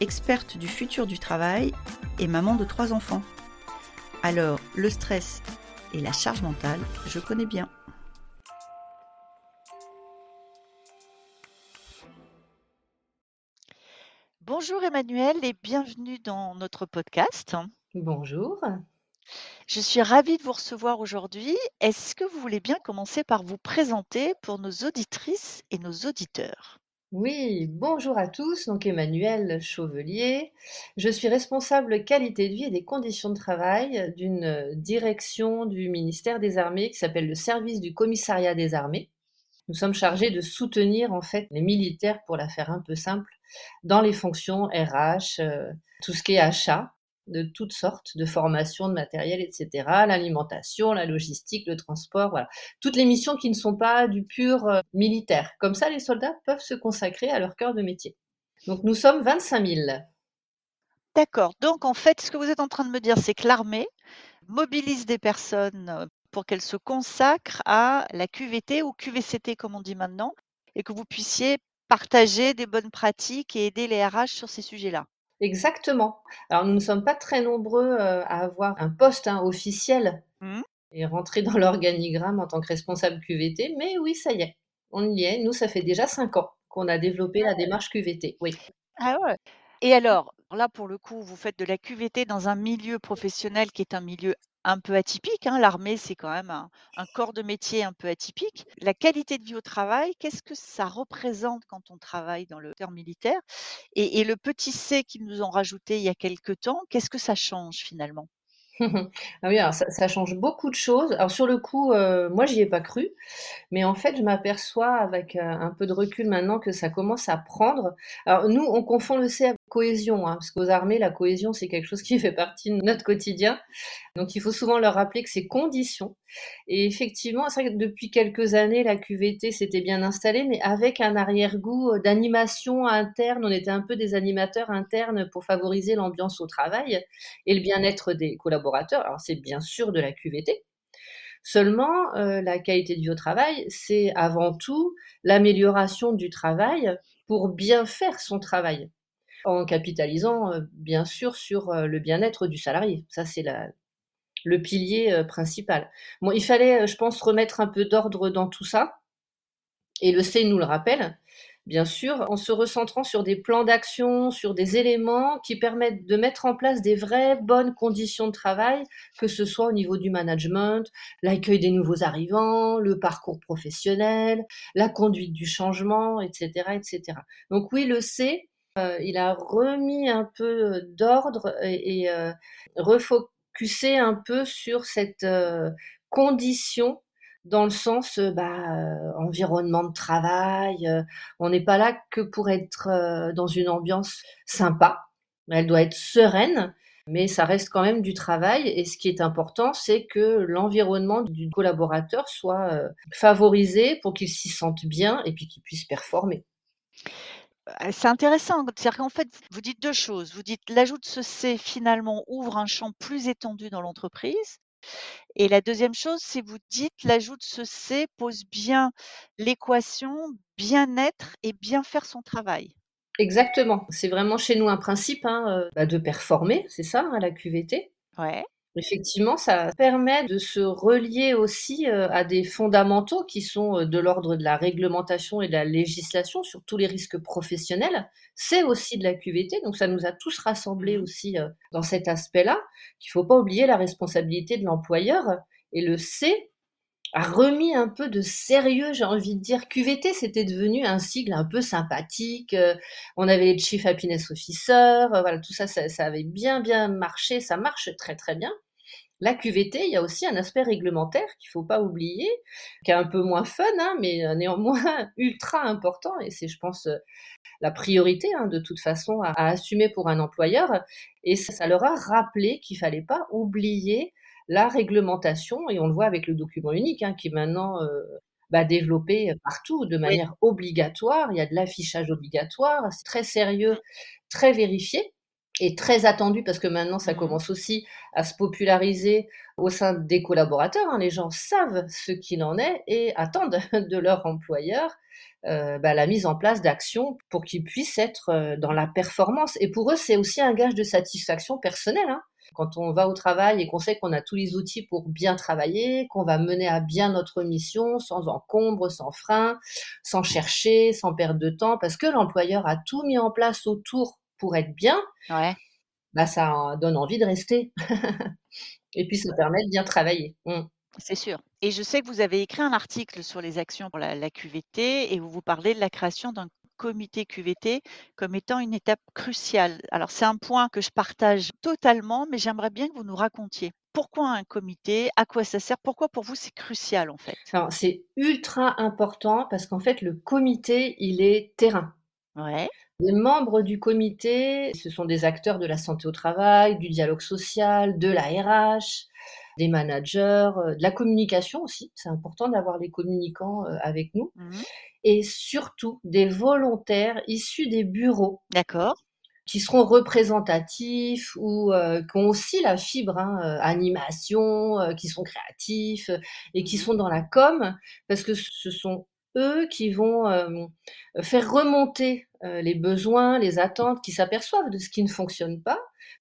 experte du futur du travail et maman de trois enfants. Alors, le stress et la charge mentale, je connais bien. Bonjour Emmanuel et bienvenue dans notre podcast. Bonjour. Je suis ravie de vous recevoir aujourd'hui. Est-ce que vous voulez bien commencer par vous présenter pour nos auditrices et nos auditeurs? Oui, bonjour à tous. Donc Emmanuel Chauvelier. Je suis responsable qualité de vie et des conditions de travail d'une direction du ministère des Armées qui s'appelle le service du commissariat des armées. Nous sommes chargés de soutenir en fait les militaires, pour la faire un peu simple, dans les fonctions RH, euh, tout ce qui est achat, de toutes sortes de formations, de matériel, etc. L'alimentation, la logistique, le transport, voilà. Toutes les missions qui ne sont pas du pur euh, militaire. Comme ça, les soldats peuvent se consacrer à leur cœur de métier. Donc nous sommes 25 000. D'accord. Donc en fait, ce que vous êtes en train de me dire, c'est que l'armée mobilise des personnes euh, pour qu'elles se consacrent à la QVT ou QVCT comme on dit maintenant, et que vous puissiez partager des bonnes pratiques et aider les RH sur ces sujets-là. Exactement. Alors nous ne sommes pas très nombreux euh, à avoir un poste hein, officiel Mmh. et rentrer dans l'organigramme en tant que responsable QVT, mais oui, ça y est, on y est. Nous, ça fait déjà cinq ans qu'on a développé la démarche QVT. Oui. Ah ouais. Et alors, là pour le coup, vous faites de la QVT dans un milieu professionnel qui est un milieu un peu atypique, hein. L'armée, c'est quand même un corps de métier un peu atypique. La qualité de vie au travail, qu'est-ce que ça représente quand on travaille dans le secteur militaire? Et et le petit C qu'ils nous ont rajouté il y a quelque temps, qu'est-ce que ça change finalement? Ah oui, alors ça change beaucoup de choses. Alors sur le coup, heu, moi j'y ai pas cru, mais en fait je m'aperçois avec, heu, un peu de recul maintenant que ça commence à prendre. Alors nous, on confond le C avec cohésion, hein, parce qu'aux armées, la cohésion, c'est quelque chose qui fait partie de notre quotidien. Donc il faut souvent leur rappeler que c'est condition et effectivement, c'est vrai que depuis quelques années, la QVT s'était bien installée, mais avec un arrière-goût, heu, d'animation interne. On était un peu des animateurs internes pour favoriser l'ambiance au travail et le bien-être des collaborateurs. Alors c'est bien sûr de la QVT. Seulement, heu, la qualité de vie au travail, c'est avant tout l'amélioration du travail pour bien faire son travail, en capitalisant, heu, bien sûr sur, heu, le bien-être du salarié. Ça, c'est le pilier, principal. Bon, il fallait, je pense, remettre un peu d'ordre dans tout ça et le C nous le rappelle, bien sûr, en se recentrant sur des plans d'action, sur des éléments qui permettent de mettre en place des vraies bonnes conditions de travail, que ce soit au niveau du management, l'accueil des nouveaux arrivants, le parcours professionnel, la conduite du changement, et cetera, et cetera. Donc oui, le C, heu, il a remis un peu, d'ordre et heu, refocusé un peu sur cette, heu, condition dans le sens, heu, bah, heu, environnement de travail, heu, on n'est pas là que pour être, dans une ambiance sympa. Elle doit être sereine, mais ça reste quand même du travail et ce qui est important, c'est que l'environnement du collaborateur soit, favorisé pour qu'il s'y sente bien et puis qu'il puisse performer. C'est intéressant, c'est-à-dire qu'en fait, vous dites 2 choses. Vous dites l'ajout de ce C finalement ouvre un champ plus étendu dans l'entreprise et la deuxième chose, c'est vous dites l'ajout de ce C pose bien l'équation bien-être et bien faire son travail. Exactement, c'est vraiment chez nous un principe, hein, heu, bah, de performer, c'est ça, hein, la QVT. Ouais. Effectivement, ça permet de se relier aussi, heu, à des fondamentaux qui sont, heu, de l'ordre de la réglementation et de la législation sur tous les risques professionnels. C'est aussi de la QVT, donc ça nous a tous rassemblés Mmh aussi, heu, dans cet aspect-là, qu'il faut pas oublier la responsabilité de l'employeur et le C a remis un peu de sérieux, j'ai envie de dire. QVT, c'était devenu un sigle un peu sympathique, on avait les Chief Happiness Officer, voilà, tout ça, ça ça avait bien, bien marché, ça marche très, très bien. La QVT, il y a aussi un aspect réglementaire qu'il faut pas oublier, qui est un peu moins fun, hein, mais euh, néanmoins ultra important, et c'est, je pense, euh, la priorité hein, de toute façon à, assumer pour un employeur. Et ça, leur a rappelé qu'il fallait pas oublier la réglementation, et on le voit avec le document unique, hein, qui est maintenant euh, bah, développé partout de manière obligatoire. Il y a de l'affichage obligatoire, c'est très sérieux, très vérifié et très attendu parce que maintenant ça mmh commence aussi à se populariser au sein des collaborateurs. Hein. Les gens savent ce qu'il en est et attendent de leur employeur euh, bah, la mise en place d'actions pour qu'ils puissent être euh, dans la performance. Et pour eux, c'est aussi un gage de satisfaction personnelle. Hein. Quand on va au travail et qu'on sait qu'on a tous les outils pour bien travailler, qu'on va mener à bien notre mission sans encombre, sans frein, sans chercher, sans perdre de temps, parce que l'employeur a tout mis en place autour pour être bien, ouais. bah, ça donne envie de rester. et puis ça permet de bien travailler. Mmh. C'est sûr. Et je sais que vous avez écrit un article sur les actions pour la, QVT et où vous parlez de la création d'un comité QVT comme étant une étape cruciale. Alors c'est un point que je partage totalement, mais j'aimerais bien que vous nous racontiez. Pourquoi un comité? À quoi ça sert? Pourquoi pour vous c'est crucial en fait? Alors c'est ultra important parce qu'en fait le comité il est terrain. Ouais. Les membres du comité, ce sont des acteurs de la santé au travail, du dialogue social, de la RH, des managers, euh, de la communication aussi. C'est important d'avoir les communicants euh, avec nous. Mmh Et surtout des volontaires issus des bureaux. D'accord qui seront représentatifs ou euh, qui ont aussi la fibre hein, animation, qui sont créatifs et qui mmh sont dans la com, parce que ce sont eux qui vont faire remonter les besoins, les attentes, qui s'aperçoivent de ce qui ne fonctionne pas.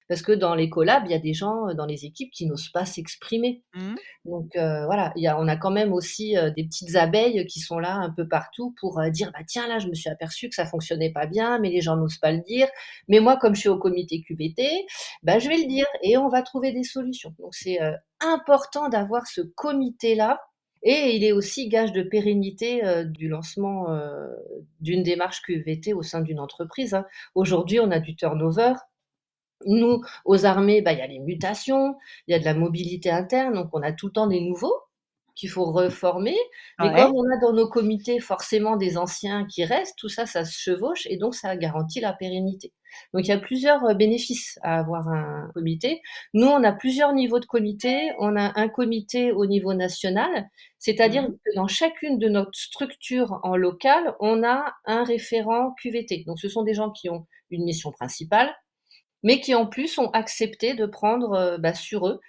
Parce que dans les collabs, il y a des gens dans les équipes qui n'osent pas s'exprimer. Mmh. Donc voilà, y a, on a quand même aussi des petites abeilles qui sont là un peu partout pour dire bah tiens là, je me suis aperçu que ça fonctionnait pas bien, mais les gens n'osent pas le dire. Mais moi, comme je suis au comité QBT, bah je vais le dire et on va trouver des solutions. Donc c'est important d'avoir ce comité là et il est aussi gage de pérennité euh, du lancement euh, d'une démarche QVT au sein d'une entreprise. Hein. Aujourd'hui, on a du turnover. Nous, aux armées, bah, il y a les mutations, il y a de la mobilité interne, donc on a tout le temps des nouveaux qu'il faut reformer. Mais comme on a dans nos comités forcément des anciens qui restent, tout ça, ça se chevauche et donc ça garantit la pérennité. Donc il y a plusieurs euh, bénéfices à avoir un comité. Nous, on a plusieurs niveaux de comité. On a un comité au niveau national, c'est-à-dire mmh que dans chacune de notre structure en local, on a un référent QVT. Donc ce sont des gens qui ont une mission principale, mais qui en plus ont accepté de prendre euh, bah, sur eux,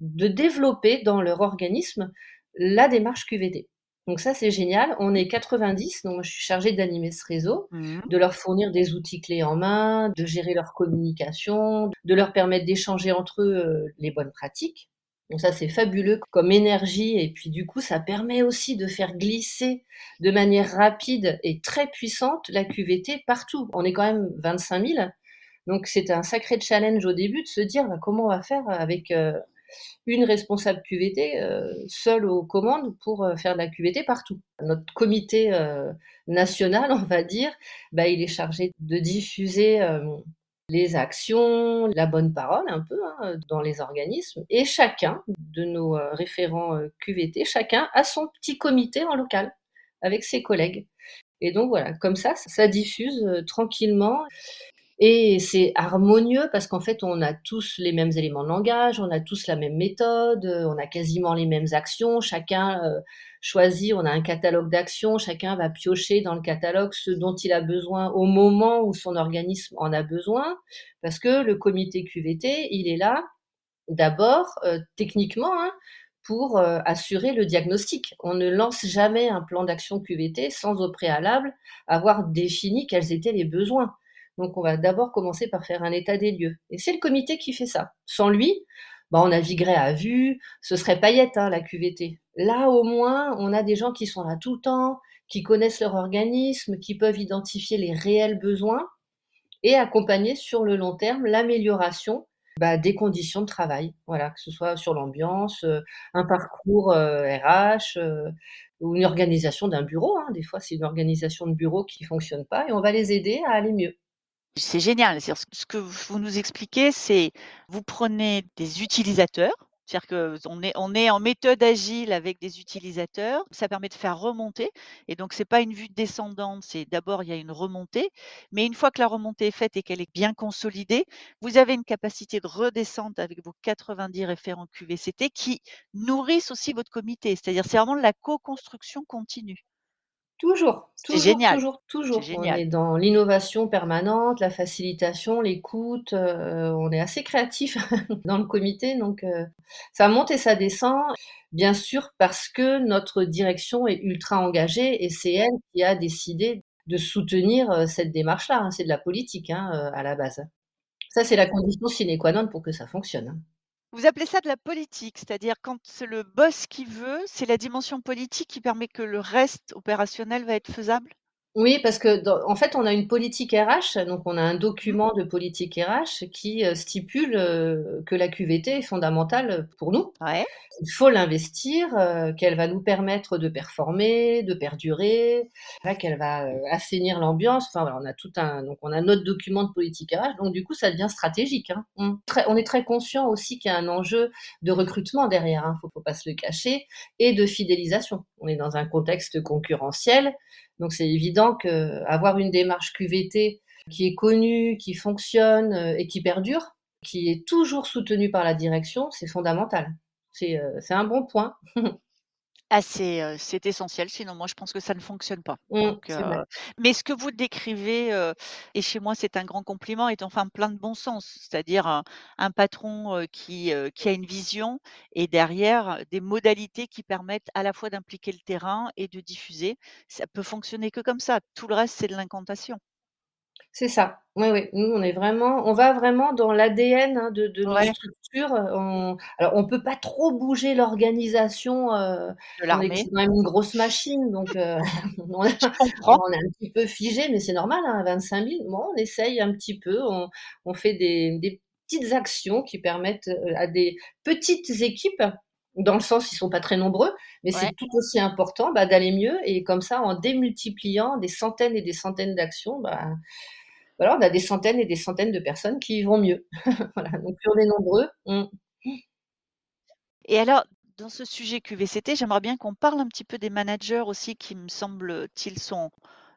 de développer dans leur organisme la démarche QVT. Donc ça, c'est génial. On est 90, donc je suis chargée d'animer ce réseau, mmh. de leur fournir des outils clés en main, de gérer leur communication, de leur permettre d'échanger entre eux euh, les bonnes pratiques. Donc ça, c'est fabuleux comme énergie. Et puis du coup, ça permet aussi de faire glisser de manière rapide et très puissante la QVT partout. On est quand même 25 000. Donc c'est un sacré challenge au début de se dire bah, comment on va faire avec euh, une responsable QVT euh, seule aux commandes pour euh, faire de la QVT partout. Notre comité euh, national, on va dire, bah, il est chargé de diffuser les actions, la bonne parole un peu hein, dans les organismes. Et chacun de nos référents QVT, chacun a son petit comité en local avec ses collègues. Et donc voilà, comme ça, ça diffuse tranquillement. Et c'est harmonieux parce qu'en fait, on a tous les mêmes éléments de langage, on a tous la même méthode, on a quasiment les mêmes actions. Chacun euh, choisit, on a un catalogue d'actions, chacun va piocher dans le catalogue ce dont il a besoin au moment où son organisme en a besoin. Parce que le comité QVT, il est là d'abord, euh, techniquement, hein, pour euh, assurer le diagnostic. On ne lance jamais un plan d'action QVT sans au préalable avoir défini quels étaient les besoins. Donc on va d'abord commencer par faire un état des lieux. Et c'est le comité qui fait ça. Sans lui, bah, on naviguerait à vue, ce serait paillette hein, la QVT. Là au moins, on a des gens qui sont là tout le temps, qui connaissent leur organisme, qui peuvent identifier les réels besoins et accompagner sur le long terme l'amélioration bah, des conditions de travail. Voilà, que ce soit sur l'ambiance, euh, un parcours RH, euh, euh, ou une organisation d'un bureau. Hein. Des fois, c'est une organisation de bureau qui fonctionne pas et on va les aider à aller mieux. C'est génial. Ce que vous nous expliquez, c'est vous prenez des utilisateurs C'est-à-dire qu'on est on est en méthode agile avec des utilisateurs. Ça permet de faire remonter et donc c'est pas une vue descendante, c'est d'abord il y a une remontée, mais une fois que la remontée est faite et qu'elle est bien consolidée, vous avez une capacité de redescente avec vos 90 référents QVCT qui nourrissent aussi votre comité. C'est-à-dire c'est vraiment la co-construction continue. Toujours, toujours, génial, toujours, toujours. On génial. est dans l'innovation permanente, la facilitation, l'écoute, heu, on est assez créatif dans le comité donc heu, ça monte et ça descend, bien sûr parce que notre direction est ultra engagée et c'est elle qui a décidé de soutenir, heu, cette démarche-là, hein. C'est de la politique, hein, à la base. Ça, c'est la condition sine qua non pour que ça fonctionne, hein. Vous appelez ça de la politique, c'est-à-dire quand c'est le boss qui veut, c'est la dimension politique qui permet que le reste opérationnel va être faisable? Oui, parce que dans en fait, on a une politique RH, donc on a un document de politique RH qui, heu, stipule, heu, que la QVT est fondamentale, pour nous. Ouais. Il faut l'investir, heu, qu'elle va nous permettre de performer, de perdurer, voilà, qu'elle va, assainir l'ambiance. Enfin voilà, on a tout un donc on a notre document de politique RH, donc du coup, ça devient stratégique, hein. Très on est très conscient aussi qu'il y a un enjeu de recrutement derrière, hein, faut faut pas se le cacher et de fidélisation. On est dans un contexte concurrentiel, donc c'est évident qu'avoir une démarche QVT qui est connue, qui fonctionne, heu, et qui perdure, qui est toujours soutenue par la direction, c'est fondamental. C'est, c'est un bon point. Ah c'est, c'est essentiel, sinon moi je pense que ça ne fonctionne pas. Mmh, Donc mais ce que vous décrivez, et chez moi c'est un grand compliment, est enfin plein de bon sens. C'est-à-dire un un patron, qui, qui a une vision et derrière des modalités qui permettent à la fois d'impliquer le terrain et de diffuser. Ça peut fonctionner que comme ça. Tout le reste, c'est de l'incantation. C'est ça. Oui, oui. Nous, on est vraiment on va vraiment dans l'ADN, hein, de de nos Ouais. structures. On alors on peut pas trop bouger l'organisation, heu, De on est c'est l'armée. quand même une grosse machine donc heu, on est un petit peu figé, mais c'est normal, hein, 25 000. Bon, on essaye un petit peu, on on fait des des petites actions qui permettent, heu, à des petites équipes, dans le sens, ils sont pas très nombreux, mais Ouais. c'est tout aussi important, bah, d'aller mieux et comme ça, en démultipliant des centaines et des centaines d'actions, bah, voilà, on a des centaines et des centaines de personnes qui vont mieux. Voilà, donc plus on est nombreux. Et alors, dans ce sujet QVCT, j'aimerais bien qu'on parle un petit peu des managers aussi qui me semble-t-il sont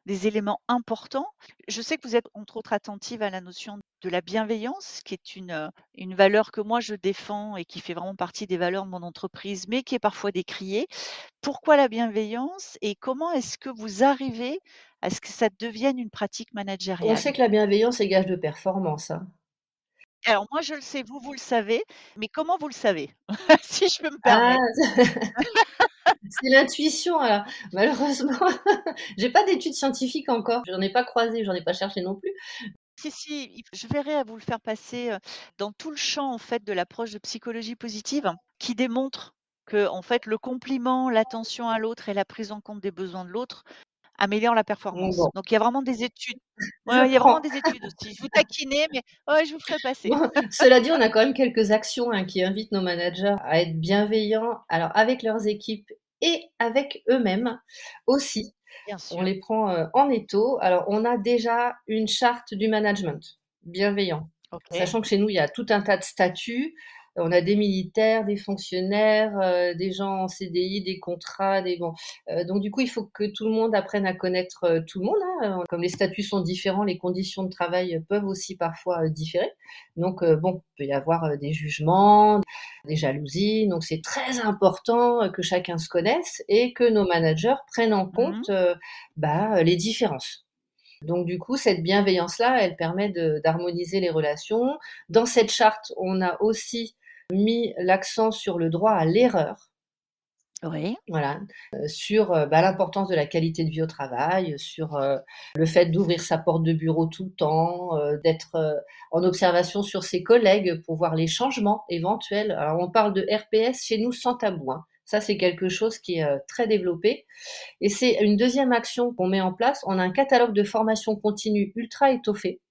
des éléments importants. Je sais que vous êtes entre autres attentive à la notion de la bienveillance, qui est une, heu, une valeur que moi je défends et qui fait vraiment partie des valeurs de mon entreprise, mais qui est parfois décriée. Pourquoi la bienveillance et comment est-ce que vous arrivez à ce que ça devienne une pratique On managériale? sait que la bienveillance est gage de performance, hein. Alors moi je le sais, vous, vous le savez, mais comment vous le savez? Si je peux me Ah, permettre. c'est l'intuition alors. Malheureusement, j'ai pas d'études scientifiques encore, j'en ai pas croisé, j'en ai pas cherché non plus. Si, si, je verrai à vous le faire passer, heu, dans tout le champ en fait de l'approche de psychologie positive, qui démontre que en fait le compliment, l'attention à l'autre et la prise en compte des besoins de l'autre améliorent la performance. bon, Donc il y a vraiment des études. Ouais, il y a vraiment des études aussi. Je vous taquinais, mais je vous ferai passer. Bon, cela dit, on a quand même quelques actions, hein, qui invitent nos managers à être bienveillants, alors avec leurs équipes et avec eux-mêmes aussi. Bien On les prend, heu, en étau. Alors on a déjà une charte du management bienveillant, sachant que chez nous, il y a tout un tas de statuts. On a des militaires, des fonctionnaires, heu, des gens en CDI, des contrats, des bon, heu, donc du coup, il faut que tout le monde apprenne à connaître, heu, tout le monde, hein, comme les statuts sont différents, les conditions de travail peuvent aussi parfois, différer. Donc bon, il peut y avoir, des jugements, des jalousies, donc c'est très important, que chacun se connaisse et que nos managers prennent en Mmh compte, bah, les différences. Donc du coup, cette bienveillance-là, elle permet d'harmoniser les relations. Dans cette charte, on a aussi mis l'accent sur le droit à l'erreur. Oui. Voilà, heu, sur, heu, bah, l'importance de la qualité de vie au travail, sur, heu, le fait d'ouvrir sa porte de bureau tout le temps, d'être, en observation sur ses collègues pour voir les changements éventuels. Alors on parle de RPS chez nous sans tabou, hein. Ça, c'est quelque chose qui est, très développé et c'est une deuxième action qu'on met en place. On a un catalogue de formation continue ultra étoffé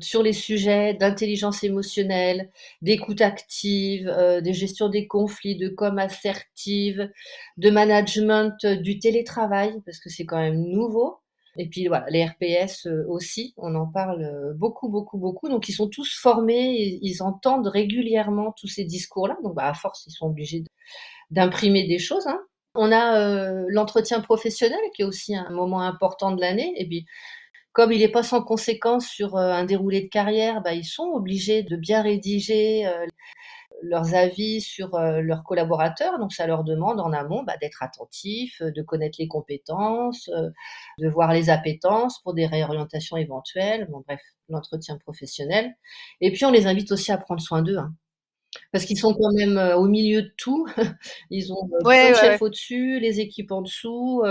Sur les sujets d'intelligence émotionnelle, d'écoute active, heu, de gestion des conflits, de com assertive, de management, heu, du télétravail, parce que c'est quand même nouveau. Et puis voilà, les RPS aussi, on en parle beaucoup, beaucoup, beaucoup. Donc ils sont tous formés, ils, entendent régulièrement tous ces discours-là. Donc bah, à force, ils sont obligés d'imprimer des choses. Hein. On a l'entretien professionnel qui est aussi un moment important de l'année. Et puis comme il n'est pas sans conséquence sur un déroulé de carrière, bah, ils sont obligés de bien rédiger leurs avis sur euh, leurs collaborateurs. Donc, ça leur demande en amont bah, d'être attentifs, euh, de connaître les compétences, euh, de voir les appétences pour des réorientations éventuelles. Bon, bref, l'entretien professionnel. Et puis, on les invite aussi à prendre soin d'eux. Hein. Parce qu'ils sont quand même au milieu de tout. Ils ont ouais, des chefs au-dessus, les équipes en dessous,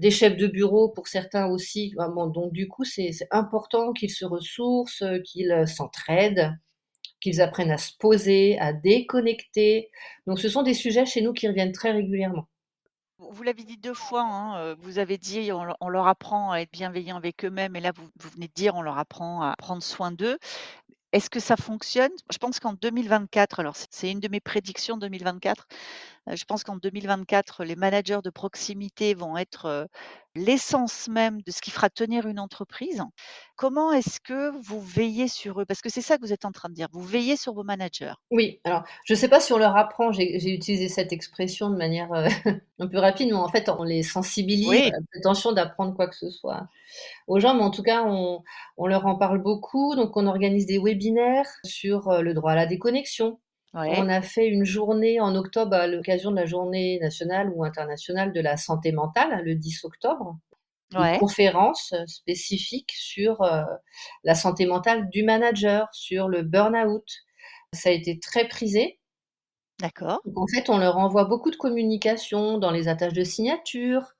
des chefs de bureau pour certains aussi. donc du coup, c'est important qu'ils se ressourcent, qu'ils s'entraident qu'ils apprennent à se poser, à déconnecter. Donc ce sont des sujets chez nous qui reviennent très régulièrement. Vous l'avez dit deux fois, hein, euh, vous avez dit on, leur apprend à être bienveillant avec eux-mêmes et là vous, vous, venez de dire on leur apprend à prendre soin d'eux. Est-ce que ça fonctionne? Je pense qu'en 2024, alors c'est une de mes prédictions 2024, euh, je pense qu'en 2024, les managers de proximité vont être euh, l'essence même de ce qui fera tenir une entreprise. Comment est-ce que vous veillez sur eux? Parce que c'est ça que vous êtes en train de dire, vous veillez sur vos managers. Oui, alors je ne sais pas si on leur apprend, j'ai utilisé cette expression de manière euh, un peu rapide, mais en fait on les sensibilise, oui. attention d'apprendre quoi que ce soit aux gens, mais en tout cas on, on leur en parle beaucoup, donc on organise des webinaires sur le droit à la déconnexion, on a fait une journée en octobre à l'occasion de la journée nationale ou internationale de la santé mentale, le 10 octobre. Une conférence euh, spécifique sur euh, la santé mentale du manager, sur le burn-out. Ça a été très prisé. D'accord. En fait, on leur envoie beaucoup de communication dans les attaches de signature.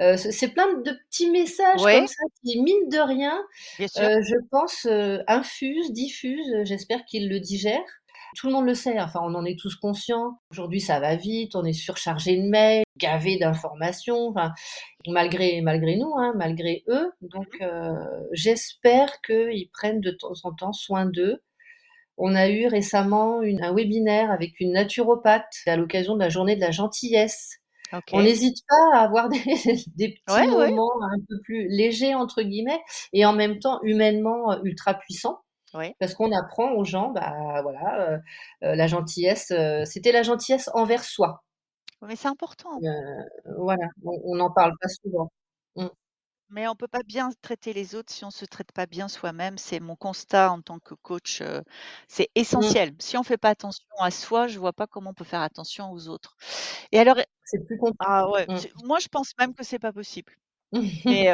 Euh, c'est plein de petits messages comme ça qui, mine de rien, je pense, infusent, diffusent. J'espère qu'ils le digèrent. Tout le monde le sait, enfin on en est tous conscients. Aujourd'hui ça va vite, on est surchargé de mails, gavé d'informations, enfin, malgré, malgré nous, hein, malgré eux. Donc mmh euh, j'espère qu'ils prennent de temps en temps soin d'eux. On a eu récemment un webinaire avec une naturopathe à l'occasion de la journée de la gentillesse. On n'hésite pas à avoir des, petits moments un peu plus légers, entre guillemets, et en même temps humainement ultra puissants. Parce qu'on apprend aux gens, bah voilà, euh, euh, la gentillesse, euh, c'était la gentillesse envers soi. Mais c'est important. voilà, on n'en parle pas souvent. Mmh. Mais on peut pas bien traiter les autres si on se traite pas bien soi-même. C'est mon constat en tant que coach, c'est mmh. essentiel. Si on fait pas attention à soi, je vois pas comment on peut faire attention aux autres. Et alors C'est plus compliqué. ah ouais, mmh. moi je pense même que c'est pas possible. Et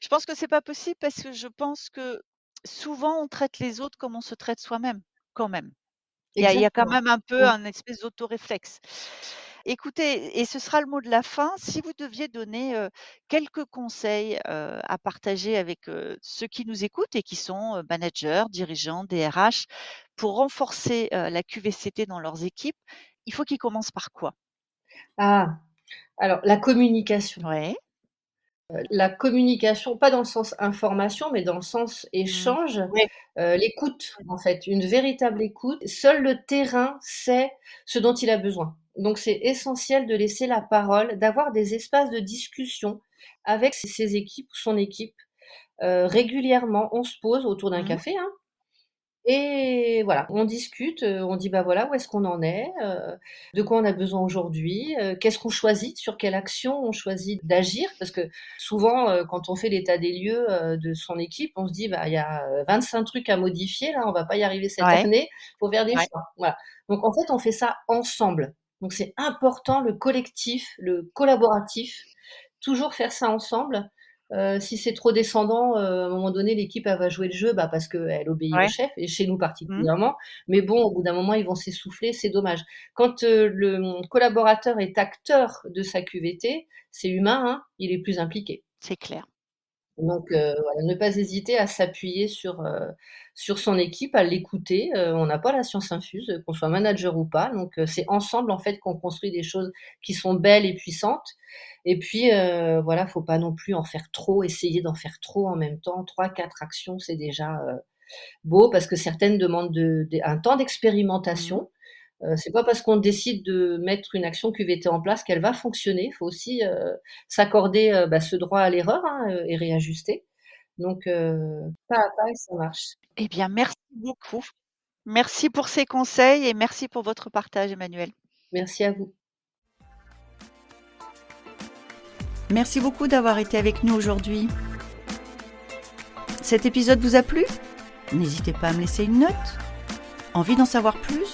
je pense que c'est pas possible parce que je pense que souvent, on traite les autres comme on se traite soi-même, quand même. Il y, a, quand même un peu un espèce d'autoréflexe. Écoutez, et ce sera le mot de la fin. Si vous deviez donner quelques conseils à partager avec ceux qui nous écoutent et qui sont managers, dirigeants, DRH, pour renforcer la QVCT dans leurs équipes, il faut qu'ils commencent par quoi? Ah, alors la communication. Ouais. La communication, pas dans le sens information, mais dans le sens mmh. échange, euh, l'écoute en fait, une véritable écoute. Seul le terrain sait ce dont il a besoin. Donc c'est essentiel de laisser la parole, d'avoir des espaces de discussion avec ses équipes, son équipe. Euh, régulièrement, on se pose autour d'un mmh. café, hein, et voilà, on discute, euh, on dit bah voilà où est-ce qu'on en est, euh, de quoi on a besoin aujourd'hui, euh, qu'est-ce qu'on choisit, sur quelle action on choisit d'agir, parce que souvent quand on fait l'état des lieux de son équipe, on se dit bah il y a 25 trucs à modifier là, on va pas y arriver cette année, faut faire des choix. Voilà. Donc en fait on fait ça ensemble. Donc c'est important le collectif, le collaboratif, toujours faire ça ensemble. Euh, si c'est trop descendant, euh, à un moment donné, l'équipe va jouer le jeu bah, parce qu'elle obéit au chef, et chez nous particulièrement. Mmh. Mais bon, au bout d'un moment, ils vont s'essouffler, c'est dommage. Quand euh, le collaborateur est acteur de sa QVT, c'est humain, hein, il est plus impliqué. C'est clair. Donc, voilà, ne pas hésiter à s'appuyer sur, sur son équipe, à l'écouter. on n'a pas la science infuse, qu'on soit manager ou pas. Donc, c'est ensemble, en fait, qu'on construit des choses qui sont belles et puissantes. Et puis, euh, voilà, faut pas non plus en faire trop, essayer d'en faire trop en même temps. Trois, quatre actions, c'est déjà beau parce que certaines demandent de, un temps d'expérimentation. Euh, c'est pas parce qu'on décide de mettre une action QVT en place qu'elle va fonctionner. Il faut aussi euh, s'accorder euh, bah, ce droit à l'erreur hein, et réajuster. Donc, pas à pas, ça marche. Eh bien, merci beaucoup. Merci pour ces conseils et merci pour votre partage, Emmanuel. Merci à vous. Merci beaucoup d'avoir été avec nous aujourd'hui. Cet épisode vous a plu? N'hésitez pas à me laisser une note. Envie d'en savoir plus?